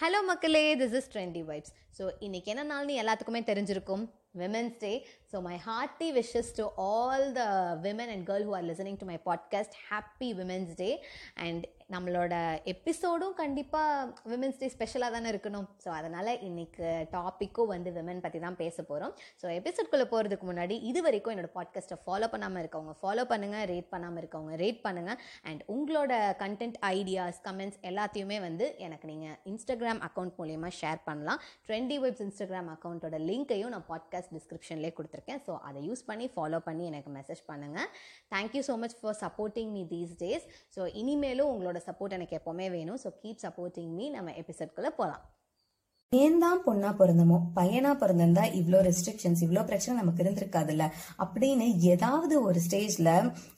Hello மக்களே this is Trendy Vibes so இன்றைக்கி என்ன நாள்னு எல்லாத்துக்குமே தெரிஞ்சிருக்கும். Women's day so my hearty wishes to all the women and girl who are listening to my podcast happy women's day and நம்மளோட எபிசோடும் கண்டிப்பாக women's day ஸ்பெஷலாக தானே இருக்கணும். ஸோ அதனால் இன்றைக்கு டாப்பிக்கும் வந்து விமன் பற்றி தான் பேச போகிறோம் ஸோ எபிசோட்குள்ளே போகிறதுக்கு முன்னாடி இது வரைக்கும் என்னோடய பாட்காஸ்ட்டை ஃபாலோ பண்ணாமல் இருக்கவங்க ஃபாலோ பண்ணுங்கள் ரேட் பண்ணாமல் இருக்கவங்க ரேட் பண்ணுங்கள் அண்ட் உங்களோட கண்டென்ட் ஐடியாஸ் கமெண்ட்ஸ் எல்லாத்தையுமே வந்து எனக்கு நீங்கள் இன்ஸ்டாகிராம் அக்கௌண்ட் மூலியமாக ஷேர் பண்ணலாம். ட்ரெண்டி வெப்ஸ் இன்ஸ்டாகிராம் அக்கௌண்ட்டோட லிங்க்கையும் நான் பாட்காஸ்ட் டிஸ்கிரிப்ஷன்லேயே கொடுத்துருக்கேன். ஸோ அதை யூஸ் பண்ணி ஃபாலோ பண்ணி எனக்கு மெசேஜ் பண்ணுங்கள் thank you so much for supporting me these days so இனிமேலும் உங்களோட சப்போர்ட் எனக்கு எப்போவுமே வேணும். ஸோ கீப் சப்போர்ட்டிங் மீ நம்ம எபிசோட்குள்ளே போகலாம் ஏன் தான் பொண்ணா பிறந்தமோ பையனா பிறந்திருந்தா இவ்வளோ ரெஸ்ட்ரிக்ஷன்ஸ் இவ்வளோ பிரச்சனை நமக்கு இருந்திருக்காதுல்ல? அப்படின்னு ஏதாவது ஒரு ஸ்டேஜ்ல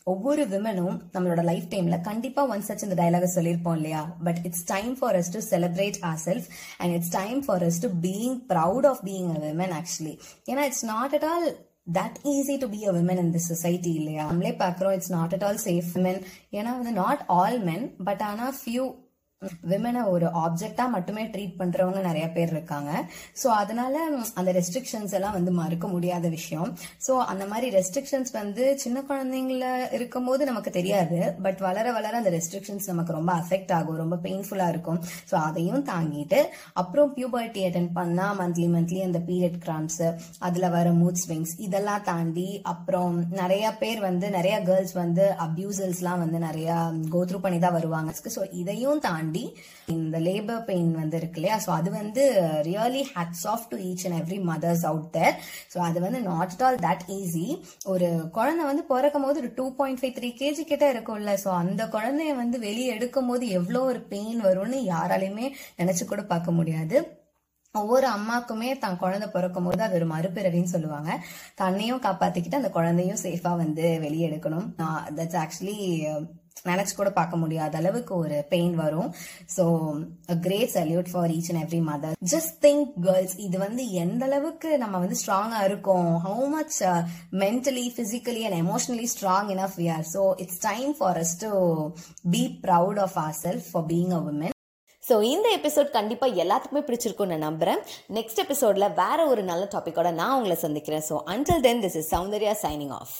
ஒவ்வொரு விமனும் நம்மளோட லைஃப் டைம்ல கண்டிப்பா ஒன் சச் இந்த டைலாக சொல்லியிருப்போம் இல்லையா? But it's time for us to celebrate our self and it's time for us to being proud of being a women actually ஏன்னா it's not at all that easy to be a women in this society இல்லையா நம்மளே பார்க்குறோம் it's not at all safe women ஏன்னா வந்து not all men but ஆனால் few விமனை ஒரு ஆப்ஜெக்டா மட்டுமே ட்ரீட் பண்றவங்க நிறைய பேர் இருக்காங்க. ஸோ அதனால அந்த ரெஸ்ட்ரிக்ஷன்ஸ் எல்லாம் வந்து மறுக்க முடியாத விஷயம். ஸோ அந்த மாதிரி ரெஸ்ட்ரிக்ஷன்ஸ் வந்து சின்ன குழந்தைங்கள இருக்கும் போது நமக்கு தெரியாது. பட் வளர வளர அந்த ரெஸ்ட்ரிக்ஷன்ஸ் நமக்கு ரொம்ப அஃபெக்ட் ஆகும். ரொம்ப பெயின்ஃபுல்லா இருக்கும். ஸோ அதையும் தாங்கிட்டு அப்புறம் பியூபர்ட்டி அட்டன் பண்ணா மந்த்லி மந்த்லி அந்த பீரியட் கிராம்ஸ் அதுல வர மூட் ஸ்விங்ஸ் இதெல்லாம் தாண்டி அப்புறம் நிறைய பேர் வந்து நிறைய கேர்ள்ஸ் வந்து அப்யூசல்ஸ்லாம் வந்து நிறைய கோத்ரூ பண்ணி தான் வருவாங்க. ஸோ இதையும் தாண்டி தாண்டி இந்த லேபர் பெயின் வந்து இருக்கு இல்லையா? ஸோ அது வந்து really hats off to each and every mothers out there so அது வந்து not at all that easy ஒரு குழந்தை வந்து பிறக்கும் போது ஒரு two point five three KG கிட்ட இருக்கும்ல. ஸோ அந்த குழந்தைய வந்து வெளியே எடுக்கும் போது எவ்வளோ ஒரு பெயின் வரும்னு யாராலையுமே நினைச்சு கூட பார்க்க முடியாது. ஒவ்வொரு அம்மாக்குமே தான் குழந்தை பிறக்கும் போது அது ஒரு மறுபிறவின்னு சொல்லுவாங்க. தன்னையும் காப்பாத்திக்கிட்டு அந்த குழந்தையும் சேஃபா வந்து வெளியே எடுக்கணும். தட்ஸ் ஆக்சுவலி நினச்சி கூட பார்க்க முடியாத அளவுக்கு ஒரு பெயின் வரும். So great salute for each and every mother just think girls இது வந்து எந்த அளவுக்கு நம்ம வந்து ஸ்ட்ராங்கா இருக்கோம்? How much mentally physically and emotionally strong enough we are so it's time for us to be proud of our self for being a woman so இந்த episode கண்டிப்பாக எல்லாத்துக்குமே பிடிச்சிருக்கும்னு நான் நம்புகிறேன் நெக்ஸ்ட் எபிசோடில் வேற ஒரு நல்ல டாப்பிக்கோட நான் உங்களை சந்திக்கிறேன். So until then this is Soundarya signing off